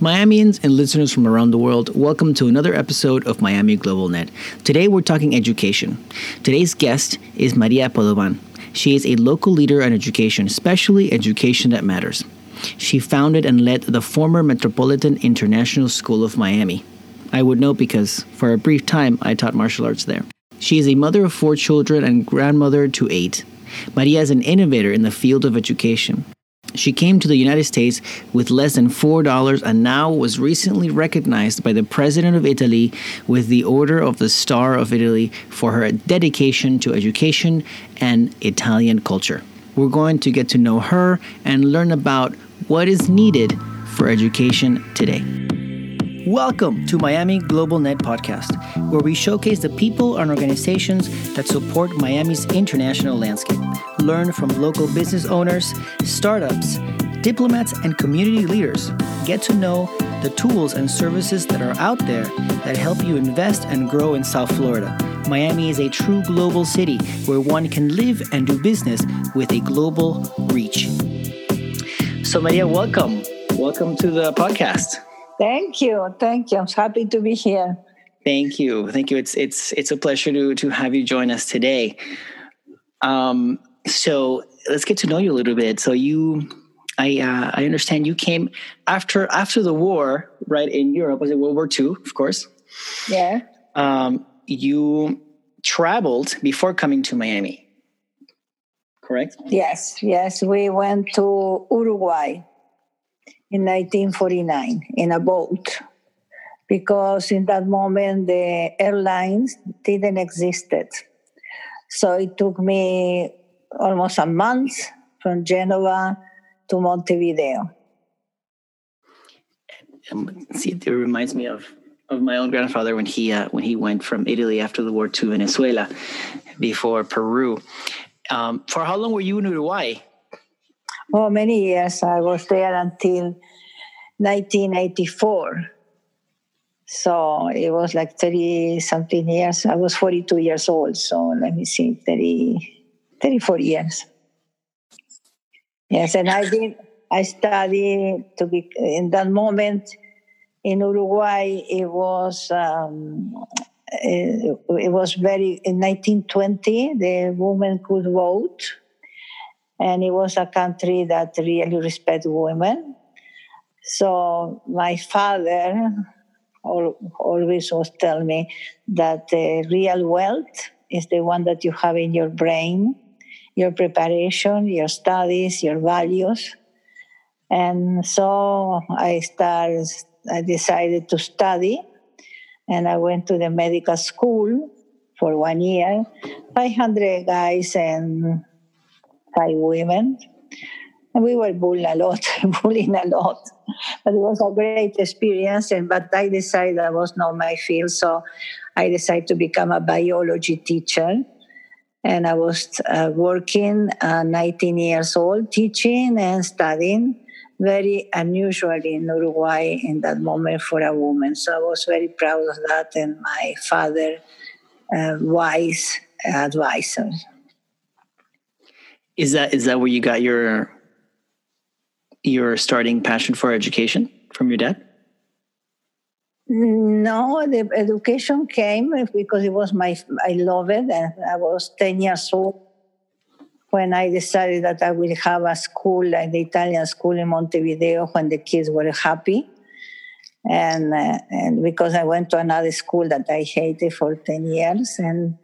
Miamians and listeners from around the world, welcome to another episode of Miami Global Net. Today we're talking education. Today's guest is Maria Padovan. She is a local leader on education, especially education that matters. She founded and led the former Metropolitan International School of Miami. I would know because for a brief time I taught martial arts there. She is a mother of four children and grandmother to eight. Maria is an innovator in the field of education. She came to the United States with less than $4 and now was recently recognized by the President of Italy with the Order of the Star of Italy for her dedication to education and Italian culture. We're going to get to know her and learn about what is needed for education today. Welcome to Miami Global Net Podcast, where we showcase the people and organizations that support Miami's international landscape. Learn from local business owners, startups, diplomats, and community leaders. Get to know the tools and services that are out there that help you invest and grow in South Florida. Miami is a true global city where one can live and do business with a global reach. So, Maria, welcome. Welcome to the podcast. Thank you. Thank you. I'm happy to be here. Thank you. Thank you. It's it's it's a pleasure to to have you join us today. Um, so let's get to know you a little bit. So you, I uh, I understand you came after after the war, right? In Europe, was it World War II? Of course. Yeah. Um, you traveled before coming to Miami, correct? Yes. Yes. We went to Uruguay in 1949 in a boat because in that moment the airlines didn't existed. So it took me almost a month from genova to montevideo. Um, see it reminds me of of my own grandfather when he uh, when he went from italy after the war to venezuela before peru. Um, for how long were you in uruguay? Oh, many years. I was there until 1984. So it was like 30 something years. I was 42 years old. So let me see, 30, 34 years. Yes, and I did, I studied to be, in that moment in Uruguay, it was, um, it, it was very, in 1920, the women could vote and it was a country that really respected women. So my father always was tell me that the real wealth is the one that you have in your brain, your preparation, your studies, your values. And so I started, I decided to study and I went to the medical school for one year, 500 guys and by women. And we were bullied a lot, bullying a lot. But it was a great experience. And but I decided that was not my field, so I decided to become a biology teacher. And I was uh, working, uh, 19 years old, teaching and studying. Very unusual in Uruguay in that moment for a woman. So I was very proud of that, and my father, uh, wise advisor. Is that is that where you got your your starting passion for education from your dad? No, the education came because it was my I love it, and I was ten years old when I decided that I will have a school, like the Italian school in Montevideo, when the kids were happy. And, uh, and because I went to another school that I hated for 10 years, and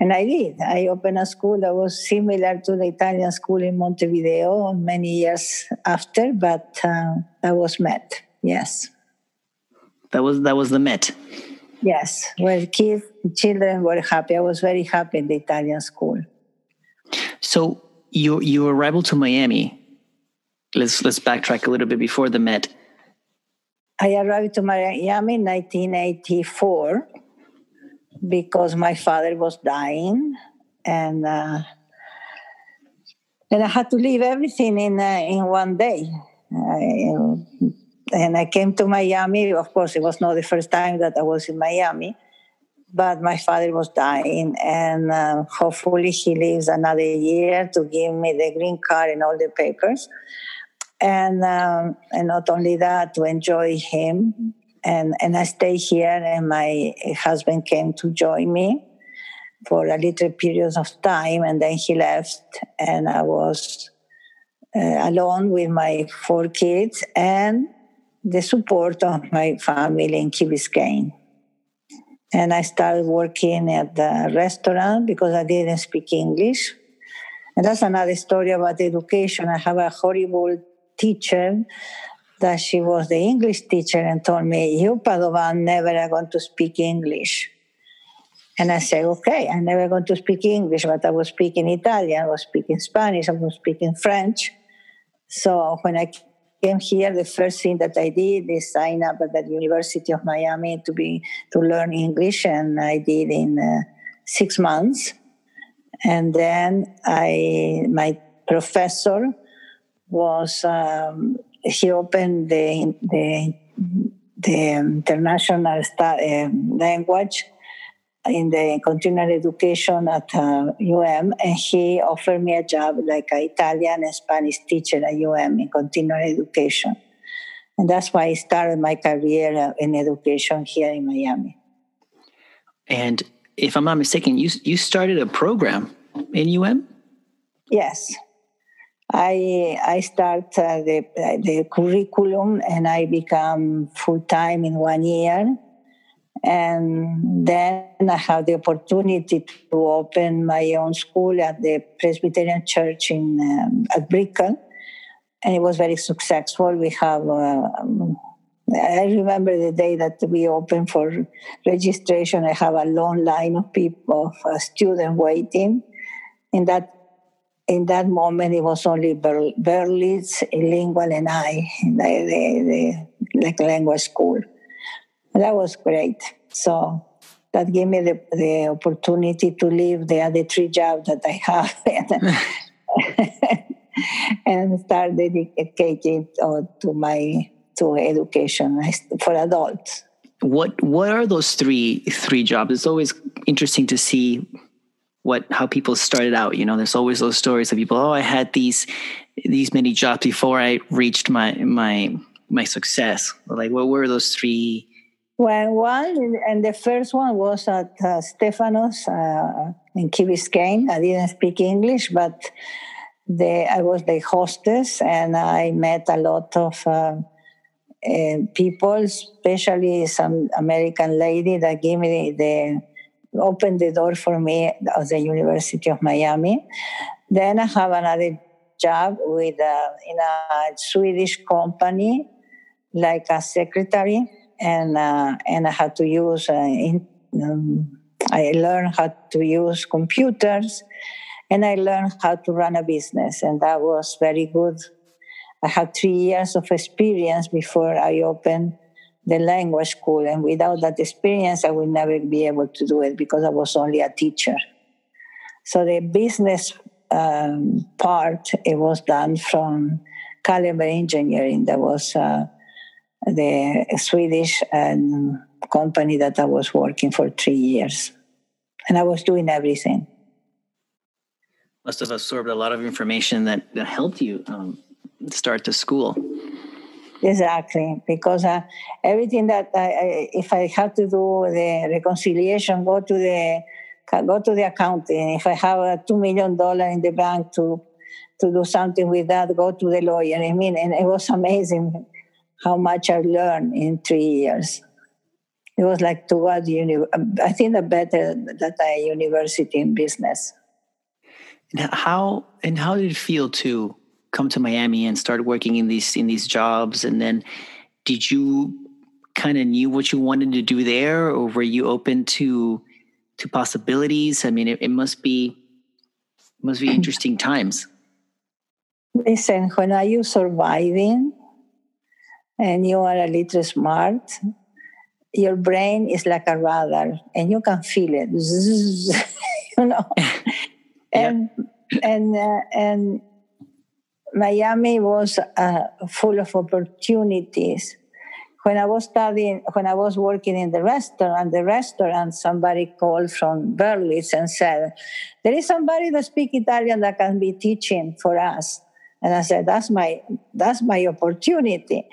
and I did. I opened a school that was similar to the Italian school in Montevideo many years after, but uh, that was Met. Yes. That was that was the Met. Yes, where kids, children were happy. I was very happy in the Italian school. So your your arrival to Miami. Let's let's backtrack a little bit before the Met. I arrived to Miami in 1984 because my father was dying and uh, and I had to leave everything in uh, in one day. I, and I came to Miami. Of course, it was not the first time that I was in Miami, but my father was dying, and uh, hopefully he lives another year to give me the green card and all the papers. and um, and not only that, to enjoy him. And and I stay here, and my husband came to join me for a little period of time, and then he left, and I was uh, alone with my four kids and the support of my family in Key Biscayne. And I started working at the restaurant because I didn't speak English. And that's another story about education. I have a horrible teacher that she was the English teacher and told me, You, Padovan, never are going to speak English. And I said, Okay, I'm never going to speak English, but I was speaking Italian, I was speaking Spanish, I was speaking French. So when I came here, the first thing that I did is sign up at the University of Miami to be to learn English, and I did in uh, six months. And then I, my professor was um, he opened the the, the international stu- um, language in the continuing education at uh, UM, and he offered me a job like an Italian and Spanish teacher at UM in continuing education. And that's why I started my career uh, in education here in Miami. And if I'm not mistaken, you you started a program in UM. Yes, I I start uh, the the curriculum and I become full time in one year and then I have the opportunity to open my own school at the Presbyterian Church in um, at Brickell, and it was very successful. We have. Uh, I remember the day that we opened for registration. I have a long line of people, of uh, students waiting. In that, in that moment, it was only Ber- Berlitz, Lingual, and I, the, the, the like language school And that was great. So that gave me the, the opportunity to leave the other three jobs that I have and start dedicating uh, to my to education for adults. What what are those three three jobs? It's always interesting to see what how people started out. You know, there's always those stories of people. Oh, I had these these many jobs before I reached my my my success. Like, what were those three well, one and the first one was at uh, Stefanos uh, in Key Biscayne. I didn't speak English, but the, I was the hostess, and I met a lot of uh, uh people, especially some American lady that gave me the, the opened the door for me at the University of Miami. Then I have another job with uh, in a Swedish company, like a secretary and uh, and I had to use. Uh, in, um, I learned how to use computers, and I learned how to run a business, and that was very good. I had three years of experience before I opened the language school, and without that experience, I would never be able to do it because I was only a teacher. So the business um, part it was done from Caliber Engineering. That was uh, the Swedish um, company that I was working for three years. And I was doing everything. Must have absorbed a lot of information that, that helped you um, start the school. Exactly, because uh, everything that I, I, if I have to do the reconciliation, go to the go to the accounting. If I have a two million dollar in the bank to to do something with that, go to the lawyer. I mean, and it was amazing how much I learned in three years. It was like to what uni- I think the better that a university in business. And how and how did it feel to come to Miami and start working in these in these jobs? And then did you kind of knew what you wanted to do there, or were you open to to possibilities? I mean, it, it must be must be interesting times. Listen, when are you surviving? and you are a little smart, your brain is like a radar and you can feel it, you know. and and uh, and Miami was uh, full of opportunities. When I was studying, when I was working in the restaurant, the restaurant, somebody called from Berlitz and said, "There is somebody that speaks Italian that can be teaching for us." And I said, that's my, that's my opportunity.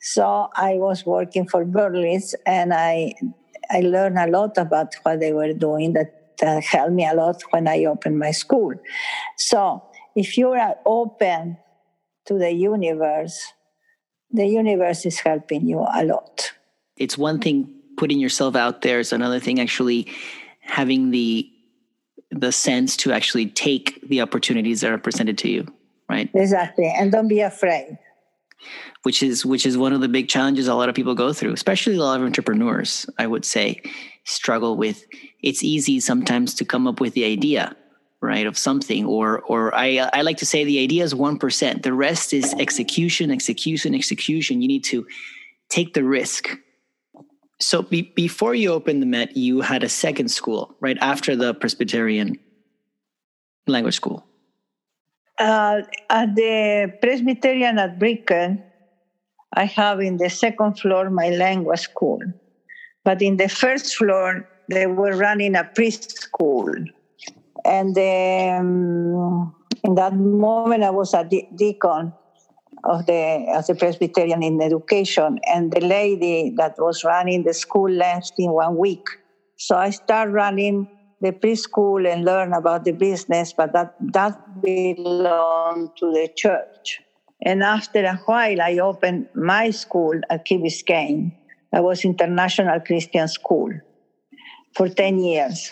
So I was working for Berlitz and I, I learned a lot about what they were doing that, that helped me a lot when I opened my school. So if you are open to the universe, the universe is helping you a lot. It's one thing putting yourself out there, it's another thing actually having the the sense to actually take the opportunities that are presented to you, right? Exactly. And don't be afraid. Which is which is one of the big challenges a lot of people go through, especially a lot of entrepreneurs, I would say, struggle with. It's easy sometimes to come up with the idea, right of something or or i i like to say the idea is 1% the rest is execution execution execution. You need to take the risk. So be, before you opened the met you had a second school right after the presbyterian language school. Uh, at the presbyterian at brickell i have in the second floor my language school. But in the first floor they were running a preschool and um, in that moment, I was a de- deacon of the Presbyterian in education, and the lady that was running the school left in one week. So I started running the preschool and learn about the business, but that that belonged to the church. And after a while, I opened my school at Key Biscayne. I was International Christian School for 10 years.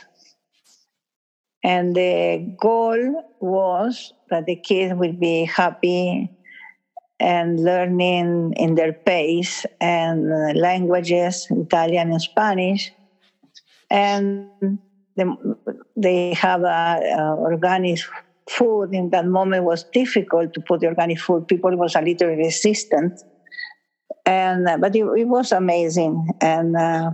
And the goal was that the kids will be happy and learning in their pace and languages, Italian and Spanish. And they have a, a organic food. In that moment, was difficult to put the organic food. People was a little resistant, and but it, it was amazing. And, uh,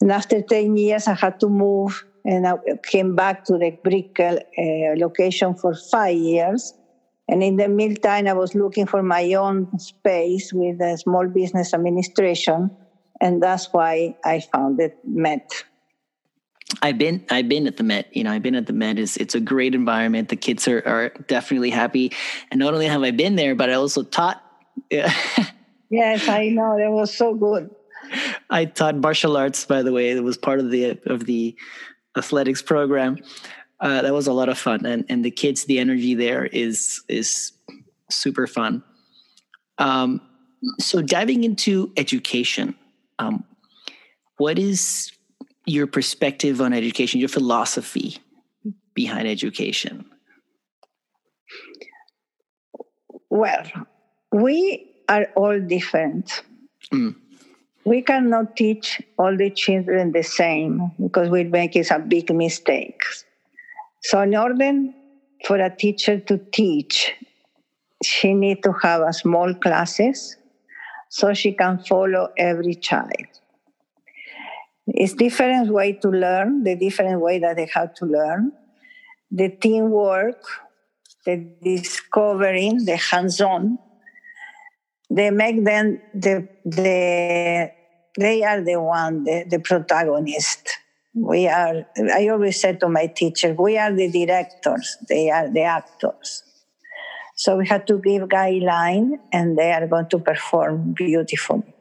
and after ten years, I had to move and I came back to the Brickell uh, location for five years. And in the meantime, I was looking for my own space with a small business administration, and that's why I founded Met. I've been I've been at the Met. You know, I've been at the Met. It's it's a great environment. The kids are are definitely happy. And not only have I been there, but I also taught. yes, I know. That was so good. I taught martial arts, by the way. It was part of the of the athletics program. Uh, that was a lot of fun, and and the kids, the energy there is is super fun. Um, so diving into education, um, what is your perspective on education? Your philosophy behind education? Well, we are all different. Mm we cannot teach all the children the same because we're making some big mistakes. So, in order for a teacher to teach, she needs to have a small classes so she can follow every child. It's different way to learn, the different way that they have to learn, the teamwork, the discovering, the hands-on, they make them the the they are the one the, the protagonist. We are i always said to my teacher we are the directors they are the actors. So we have to give guideline and they are going to perform beautifully.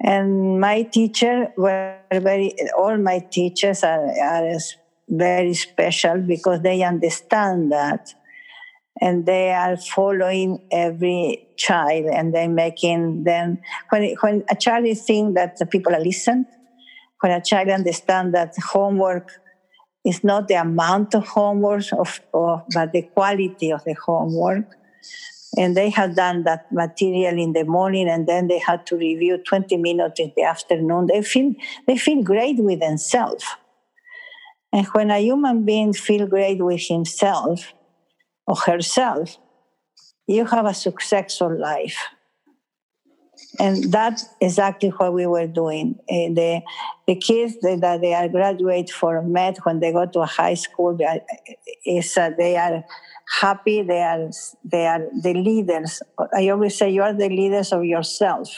And my teacher were very all my teachers are, are very special because they understand that and they are following every child and they're making them when when a child is seeing that the people are listened when a child understands that homework is not the amount of homework of, of, but the quality of the homework and they had done that material in the morning and then they had to review 20 minutes in the afternoon. They feel they feel great with themselves. And when a human being feel great with himself or herself, you have a successful life. And that's exactly what we were doing. Uh, the, the kids that they are graduate from Met when they go to a high school, they are, is, uh, they are happy, they are, they are the leaders. I always say you are the leaders of yourself.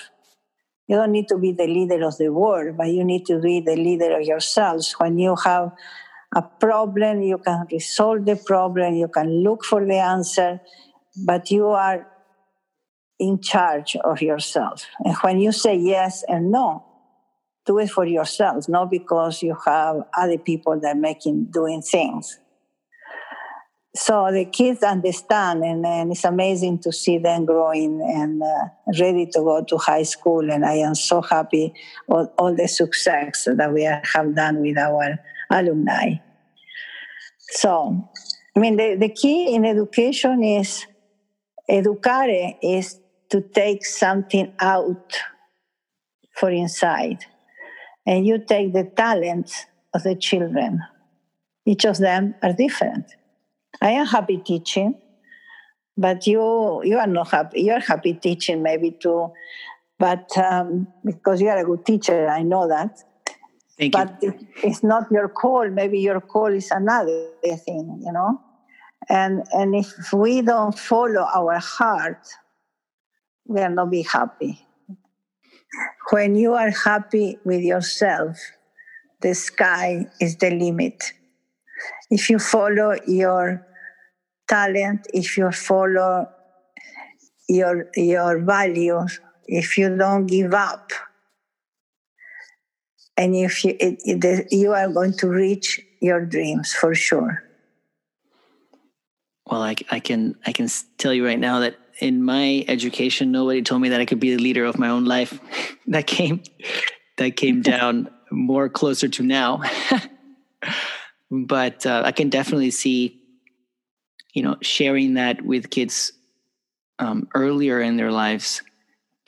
You don't need to be the leader of the world, but you need to be the leader of yourselves. When you have a problem, you can resolve the problem, you can look for the answer, but you are in charge of yourself. And when you say yes and no, do it for yourself, not because you have other people that are making doing things. So the kids understand, and, and it's amazing to see them growing and uh, ready to go to high school. And I am so happy all, all the success that we have done with our alumni. So, I mean, the, the key in education is educare is to take something out for inside. And you take the talents of the children. Each of them are different. I am happy teaching, but you you are not happy. You are happy teaching maybe too, but um, because you are a good teacher, I know that. Thank but you. it's not your call. Maybe your call is another thing, you know. And and if we don't follow our heart, we are not be happy. When you are happy with yourself, the sky is the limit. If you follow your talent, if you follow your your values, if you don't give up, and if you it, it, you are going to reach your dreams for sure. Well, I, I can I can tell you right now that in my education, nobody told me that I could be the leader of my own life. that came that came down more closer to now. but uh, I can definitely see, you know, sharing that with kids um, earlier in their lives.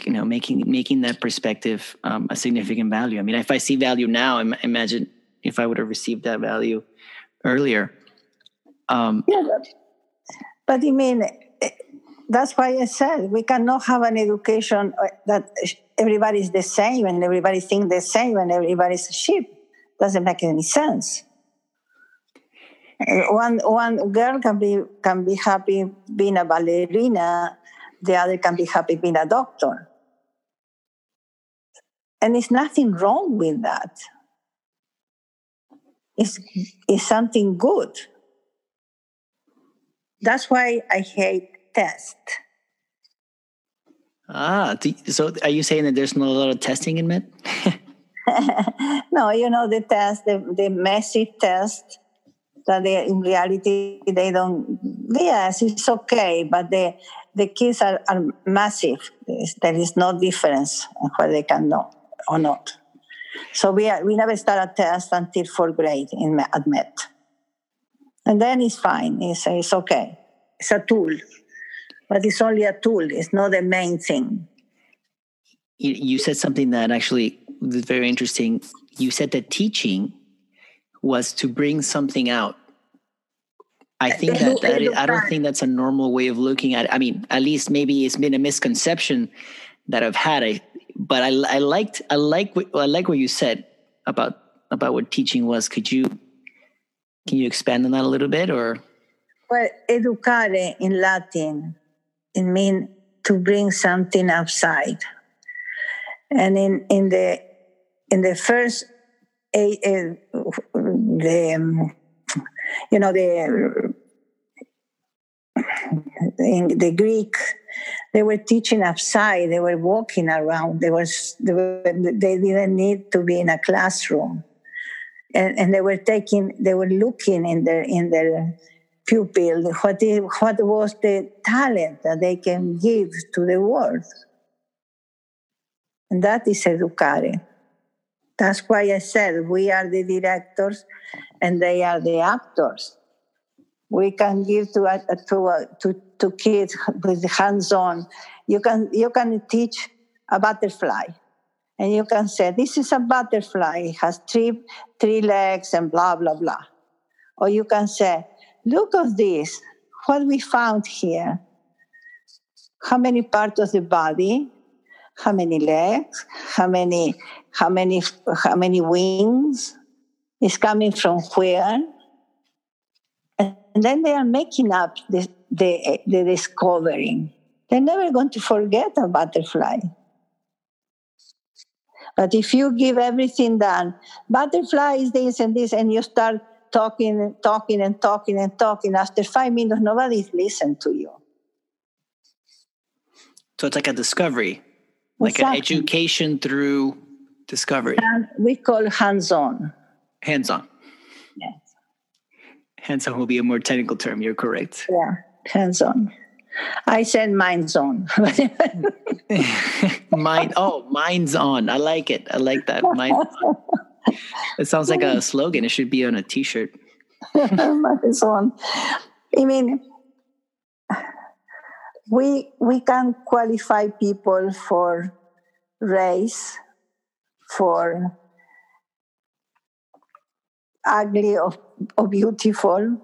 You know, making making that perspective um, a significant value. I mean, if I see value now, I imagine if I would have received that value earlier. Um, yeah, but, but I mean, that's why I said we cannot have an education uh, that everybody's the same and everybody think the same and everybody's a sheep. Doesn't make any sense. Uh, one one girl can be can be happy being a ballerina, the other can be happy being a doctor. And there's nothing wrong with that. It's, it's something good. That's why I hate test. Ah, so are you saying that there's not a lot of testing in Met? no, you know the test, the, the messy test that they in reality they don't. Yes, it's okay, but the the kids are, are massive. There is no difference in what they can know or not. So we are, we never start a test until fourth grade in at Met, and then it's fine. It's it's okay. It's a tool. But it's only a tool. It's not the main thing. You, said something that actually was very interesting. You said that teaching was to bring something out. I uh, think that, that i don't think that's a normal way of looking at it. I mean at least maybe it's been a misconception that i've had. I, but I, I liked i like what, i like what you said about about what teaching was could you can you expand on that a little bit or well educare in latin it means to bring something outside. And in, in the in the first a, a, the you know the in the Greek they were teaching outside they were walking around they was they, were, they didn't need to be in a classroom and, and they were taking they were looking in their in their pupil what, what was the talent that they can give to the world. And that is educare. That's why I said we are the directors and they are the actors. We can give to, to, to, to kids with hands-on. You can, you can teach a butterfly and you can say, this is a butterfly, it has three, three legs and blah, blah, blah. Or you can say, look at this, what we found here. How many parts of the body, how many legs, how many, how many, how many wings is coming from where. And then they are making up the, the, the discovering. They're never going to forget a butterfly. But if you give everything done, butterfly is this and this, and you start talking, and talking, and talking and talking. After five minutes, nobody listens to you. So it's like a discovery, like exactly. an education through discovery. And we call hands-on. Hands-on. Yes. Hands-on will be a more technical term. You're correct. Yeah, hands-on. I said mind's on. mind. Oh, mind's on. I like it. I like that. Mind. It sounds like a slogan. It should be on a T-shirt. mind's on. I mean, we we can qualify people for race, for ugly or, or beautiful,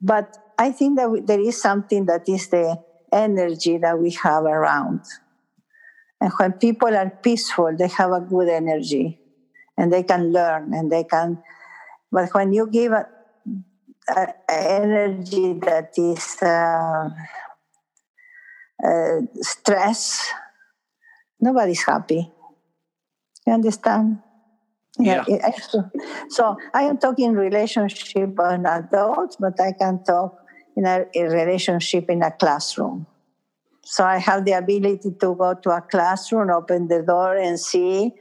but I think that there is something that is the energy that we have around. And when people are peaceful, they have a good energy and they can learn and they can. But when you give a, a energy that is uh, uh, stress, nobody's happy. You understand? Yeah. yeah. So I am talking relationship on adults, but I can talk in a, a relationship in a classroom. So I have the ability to go to a classroom, open the door, and see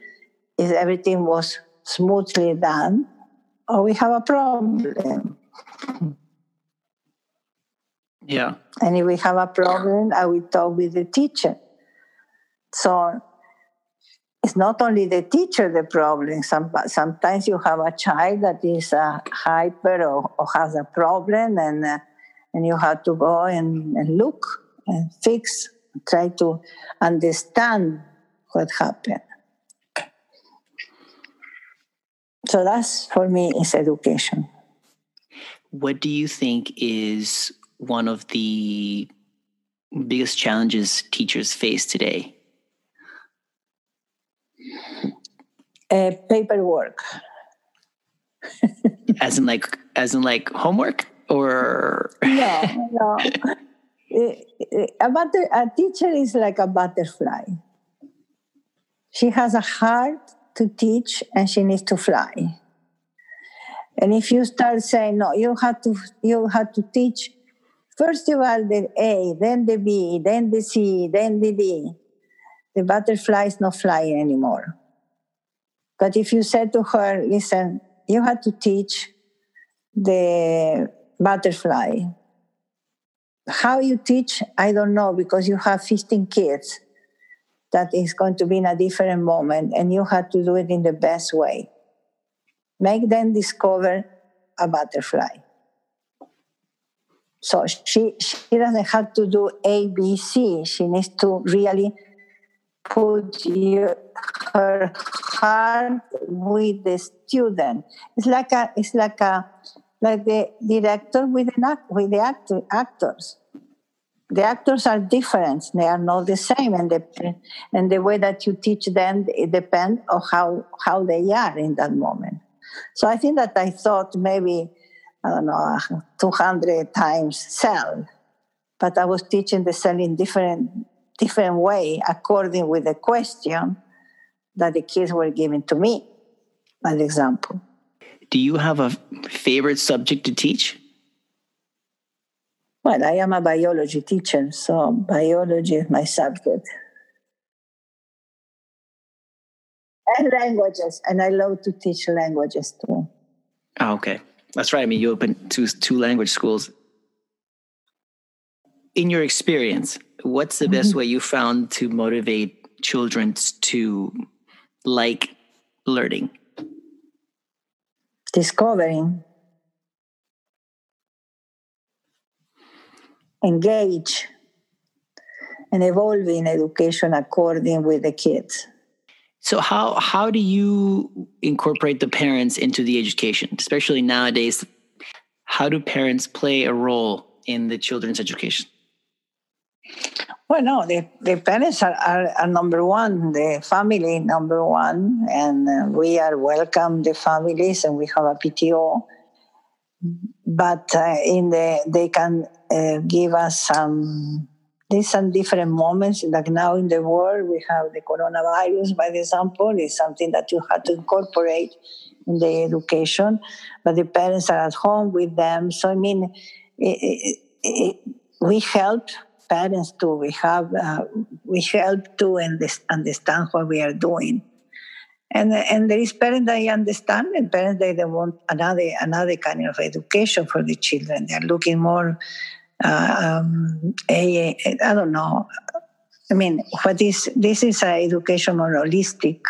if everything was smoothly done, or we have a problem. Yeah. And if we have a problem, I will talk with the teacher. So it's not only the teacher the problem. Some, sometimes you have a child that is uh, hyper or, or, has a problem, and uh, and you have to go and, and look and fix, try to understand what happened. So that's for me is education. What do you think is one of the biggest challenges teachers face today? Uh, paperwork. as in like as in like homework? Or no no. A, butter, a teacher is like a butterfly. She has a heart to teach and she needs to fly. And if you start saying no you have to you have to teach first of all the a then the b then the c then the d. The butterfly is not flying anymore. But if you said to her listen you have to teach the butterfly. How you teach, I don't know, because you have 15 kids that is going to be in a different moment and you have to do it in the best way. Make them discover a butterfly. So she, she doesn't have to do A, B, C. She needs to really put your, her heart with the student. It's like a, it's like a, like the director with the, with the actor, actors. The actors are different; they are not the same, and the and the way that you teach them it depends on how how they are in that moment. So I think that I thought maybe I don't know two hundred times cell, but I was teaching the cell in different different way according with the question that the kids were giving to me, as example do you have a favorite subject to teach? Well, I am a biology teacher, so biology is my subject. And languages, and I love to teach languages too. Oh, okay. That's right. I mean, you open two, two language schools. In your experience, what's the best mm-hmm. way you found to motivate children to like learning? Discovering, engage, and evolving education according with the kids. So how how do you incorporate the parents into the education, especially nowadays? How do parents play a role in the children's education? Well, no, the, the parents are, are, are, number one, the family number one, and uh, we are welcome the families, and we have a PTO. But uh, in the they can uh, give us some these are different moments. Like now in the world, we have the coronavirus, by example, is something that you have to incorporate in the education, but the parents are at home with them. So I mean, it, it, it, we help parents too. We have uh, we help to understand what we are doing. And, and there is parents that understand and parents that they want another another kind of education for the children. They're looking more uh, um, a, I don't know. I mean, what is this is an education more holistic.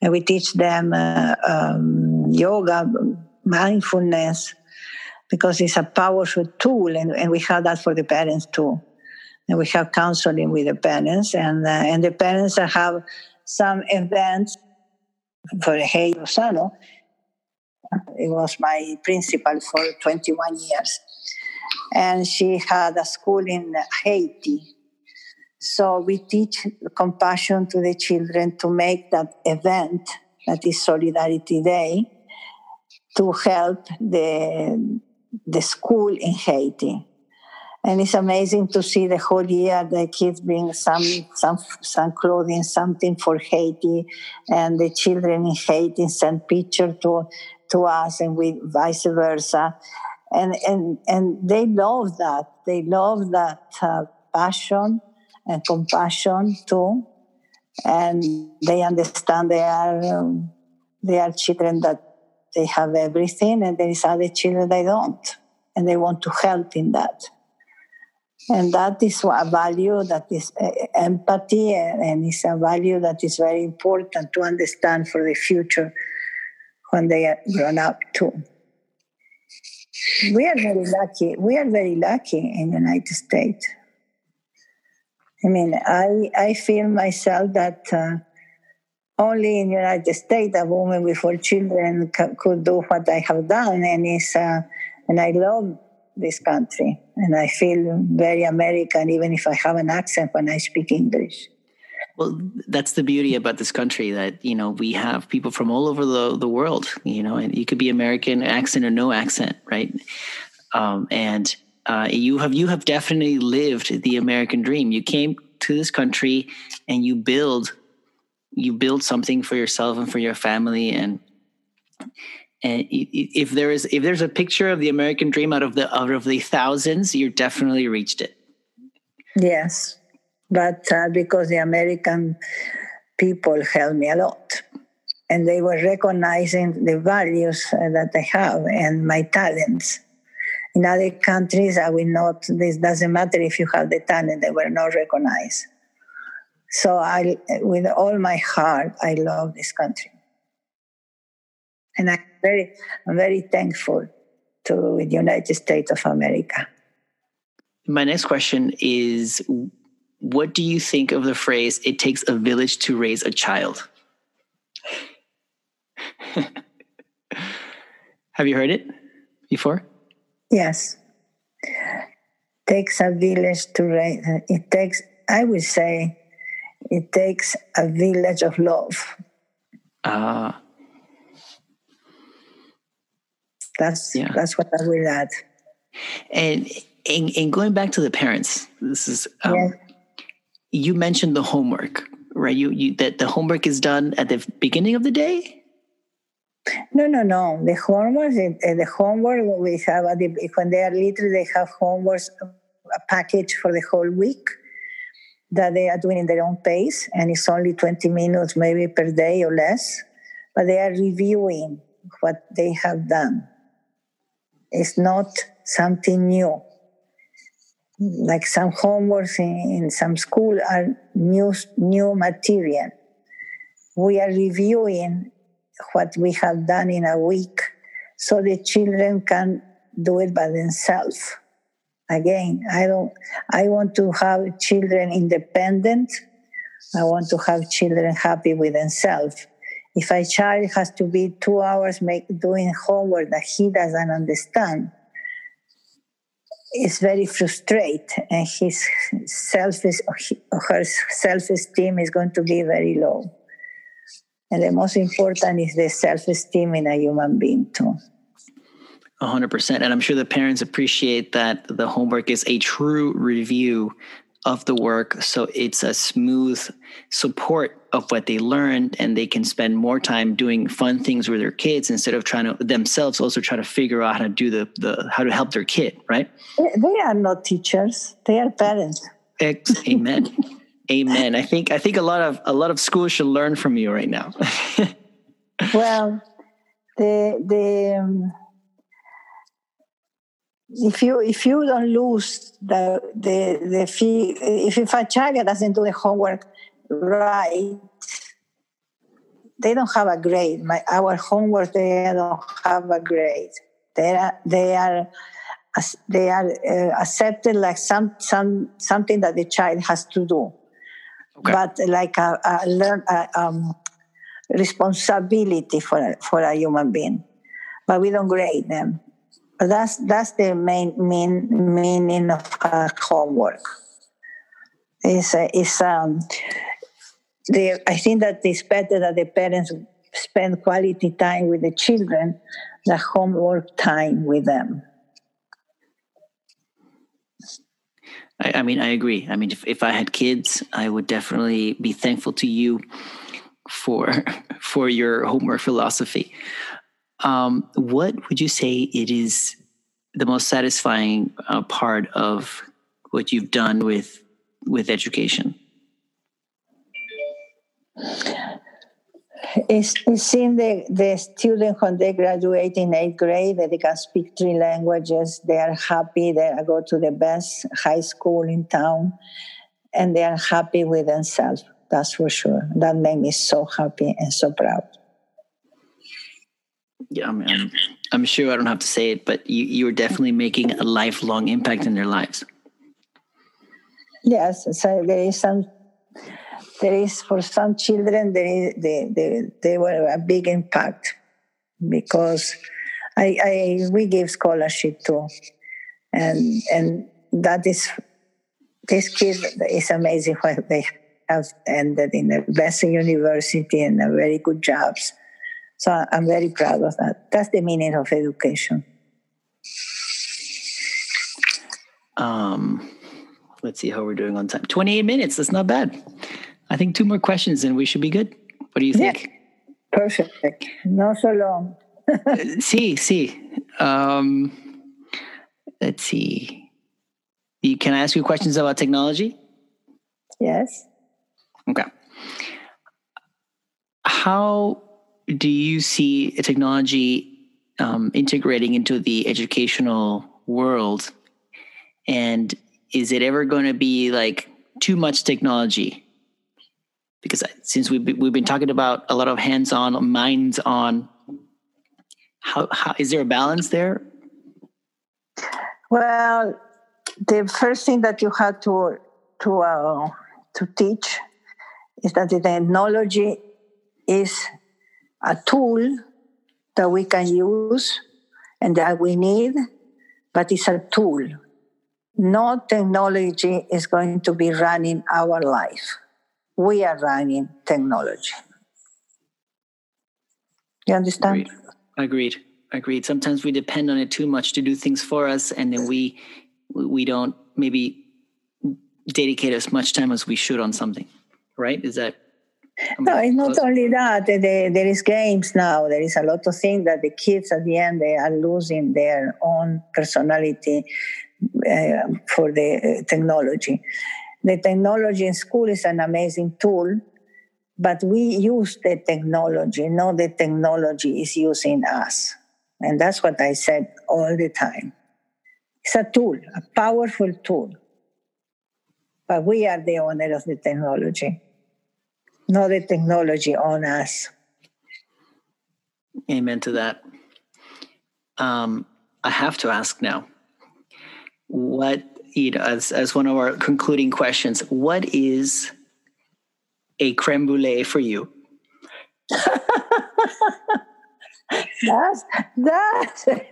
And we teach them uh, um, yoga, mindfulness, because it's a powerful tool, and, and we have that for the parents too. And we have counseling with the parents, and uh, and the parents have some events for Hey Lozano. It was my principal for 21 years. And she had a school in Haiti. So we teach compassion to the children to make that event, that is Solidarity Day, to help the, the school in Haiti. And it's amazing to see the whole year the kids bring some some some clothing, something for Haiti, and the children in Haiti send picture to to us, and we vice versa, and and and they love that. They love that uh, passion and compassion too, and they understand they are um, they are children that they have everything, and there is other children they don't, and they want to help in that. And that is a value that is uh, empathy and it's a value that is very important to understand for the future when they are grown up too. We are very lucky we are very lucky in the united states. I mean i i feel myself that uh, only in the united states a woman with four children could do what i have done and is uh, and i love this country. And I feel very American, even if I have an accent when I speak English. Well, that's the beauty about this country that, you know, we have people from all over the, the world, you know, and you could be American accent or no accent, right? Um, and uh, you have you have definitely lived the American dream. You came to this country and you build you build something for yourself and for your family and and if there is if there's a picture of the American dream out of the out of the thousands, you're definitely reached it. Yes, but uh, because the American people helped me a lot, and they were recognizing the values uh, that I have and my talents. In other countries, I will not. This doesn't matter if you have the talent; they were not recognized. So I, with all my heart, I love this country. And I'm very, I'm very thankful to the United States of America. My next question is what do you think of the phrase it takes a village to raise a child have you heard it before? Yes. Takes a village to raise it takes i would say it takes a village of love ah uh, that's yeah. that's what I will add. And, and and going back to the parents, this is um, yeah. you mentioned the homework, right? You you that the homework is done at the beginning of the day. No, no, no. The homework, uh, the homework we have at the, when they are little, they have homework a package for the whole week that they are doing in their own pace, and it's only twenty minutes, maybe per day or less. But they are reviewing what they have done it's not something new. Like some homeworks in, in some school are new, new material. We are reviewing what we have done in a week so the children can do it by themselves. Again, I don't I want to have children independent. I want to have children happy with themselves if a child has to be two hours make, doing homework that he doesn't understand, it's very frustrated and his self is, her self-esteem is going to be very low. And the most important is the self-esteem in a human being too. 100%. And I'm sure the parents appreciate that the homework is a true review of the work. So it's a smooth support of what they learned, and they can spend more time doing fun things with their kids instead of trying to themselves also try to figure out how to do the, the how to help their kid, right? They are not teachers, they are parents. Ex- amen. amen. I think I think a lot of a lot of schools should learn from you right now. well, the the um, if you if you don't lose the the the fee, if if a child doesn't do the homework right, they don't have a grade. My our homework they don't have a grade. They are they are they are uh, accepted like some some something that the child has to do, okay. but like a, a learn a, um, responsibility for for a human being. But we don't grade them that's that's the main mean meaning of uh, homework. Is uh, is um, the I think that it's better that the parents spend quality time with the children the homework time with them. I, I mean, I agree. I mean, if, if I had kids, I would definitely be thankful to you for for your homework philosophy. Um, what would you say it is the most satisfying uh, part of what you've done with with education? It's, it's seeing the, the students when they graduate in eighth grade that they can speak three languages. They are happy. They go to the best high school in town, and they are happy with themselves. That's for sure. That made me so happy and so proud yeah, I mean, I'm, I'm sure I don't have to say it, but you, you're definitely making a lifelong impact in their lives. Yes, so there is some. There is for some children, there is they, they, they were a big impact because I, I we give scholarship too, and and that is this kid is amazing what they have ended in the best university and a very good jobs so I'm very proud of that. That's the meaning of education. Um, let's see how we're doing on time. 28 minutes. That's not bad. I think two more questions and we should be good. What do you think? Yeah. Perfect. Not so long. see, see. Um, let's see. Can I ask you questions about technology? Yes. Okay. How do you see a technology um, integrating into the educational world? And is it ever going to be like too much technology? Because since we've we've been talking about a lot of hands-on, minds-on, how, how is there a balance there? Well, the first thing that you have to to uh, to teach is that the technology is a tool that we can use and that we need, but it's a tool. No technology is going to be running our life. We are running technology. You understand? Agreed. Agreed. Agreed. Sometimes we depend on it too much to do things for us, and then we we don't maybe dedicate as much time as we should on something. Right? Is that no, it's not only that. there is games now. There is a lot of things that the kids at the end they are losing their own personality uh, for the uh, technology. The technology in school is an amazing tool, but we use the technology, not the technology is using us. And that's what I said all the time. It's a tool, a powerful tool. But we are the owner of the technology not the technology on us. Amen to that. Um, I have to ask now, what you know, as as one of our concluding questions, what is a creme brulee for you? that's that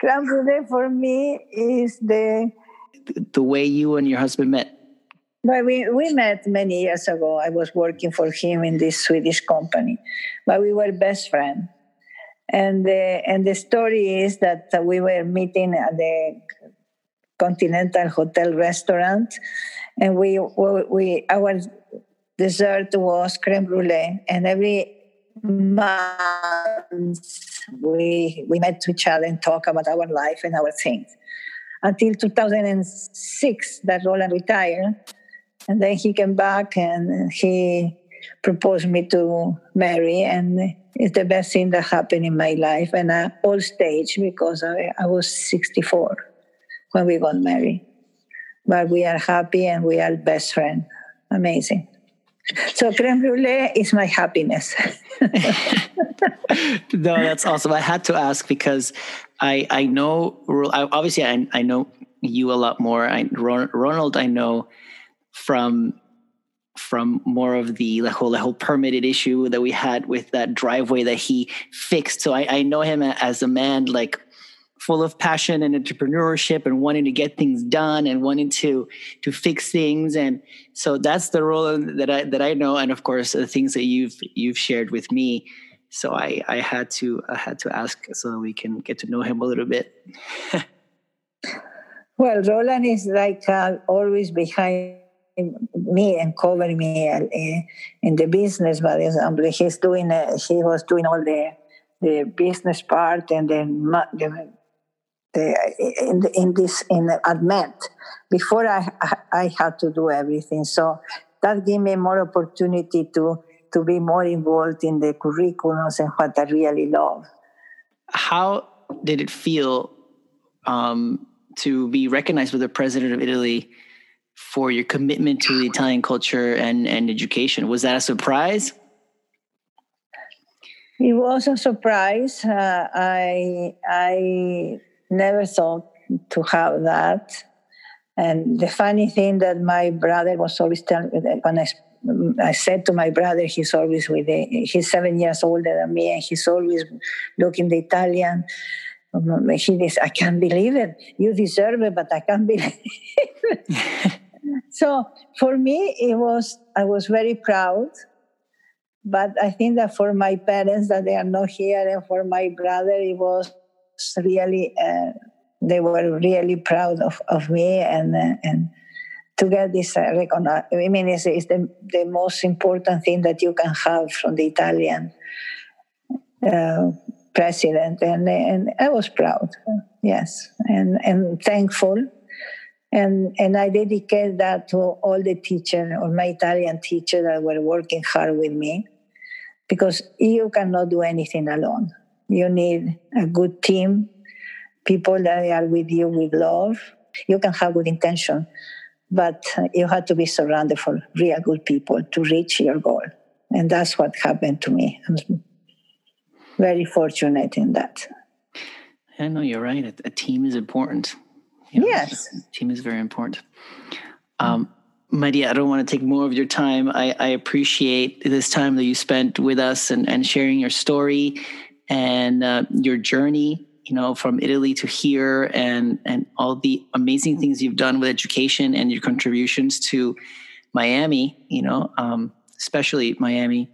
creme brulee for me is the the way you and your husband met. But we, we met many years ago. I was working for him in this Swedish company, but we were best friends. And the, and the story is that we were meeting at the Continental Hotel restaurant, and we, we our dessert was creme brulee, and every month we we met each other and talk about our life and our things. Until 2006, that Roland retired, and then he came back and he proposed me to marry, and it's the best thing that happened in my life and at all stage because I, I was 64 when we got married. But we are happy and we are best friends. Amazing. So creme brulee is my happiness. no, that's awesome. I had to ask because I I know obviously I I know you a lot more. I Roland I know from from more of the, whole whole permitted issue that we had with that driveway that he fixed. So I, I know him as a man like full of passion and entrepreneurship and wanting to get things done and wanting to to fix things. And so that's the role that I that I know. And of course the things that you've you've shared with me. So I I had to I had to ask so we can get to know him a little bit. Well Roland is like uh, always behind me and covering me in the business but example he's doing uh, he was doing all the the business part and then the in, in this in admit before I, I had to do everything so that gave me more opportunity to to be more involved in the curriculums and what I really love. How did it feel um, to be recognized with the president of Italy for your commitment to the Italian culture and, and education? Was that a surprise? It was a surprise. Uh, I I never thought to have that. And the funny thing that my brother was always telling when I, I said to my brother, he's always with the, he's seven years older than me, and he's always looking the Italian. He says, I can't believe it. You deserve it, but I can't believe it. so for me, it was I was very proud. But I think that for my parents that they are not here, and for my brother, it was really uh, they were really proud of, of me and uh, and to get this uh, recognition. I mean, it's, it's, the, the most important thing that you can have from the Italian uh, president, and and I was proud, yes, and and thankful. And, and I dedicate that to all the teachers or my Italian teachers that were working hard with me because you cannot do anything alone. You need a good team, people that are with you with love. You can have good intention, but you have to be surrounded for real good people to reach your goal. And that's what happened to me. I'm very fortunate in that. I know you're right. A team is important. You know, yes. team is very important. Um, Maria, I don't want to take more of your time. I, I, appreciate this time that you spent with us and, and sharing your story and uh, your journey you know from italy to here and and all the amazing things you've done with education and your contributions to miami you know um, especially miami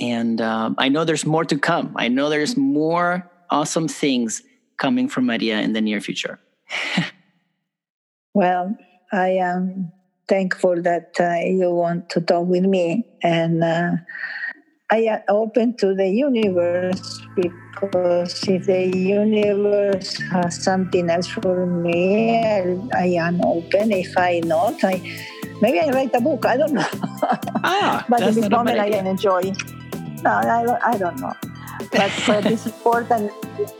and um, i know there's more to come i know there's more awesome things coming from maria in the near future well i am thankful that uh, you want to talk with me and uh, I am open to the universe because if the universe has something else for me, I, I am open. If I not, I maybe I write a book. I don't know. Ah, but at this moment, I can enjoy. No, I I don't know. But for this important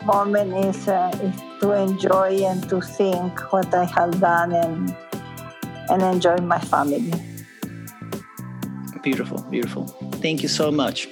moment is, uh, is to enjoy and to think what I have done and and enjoy my family. Beautiful, beautiful. Thank you so much.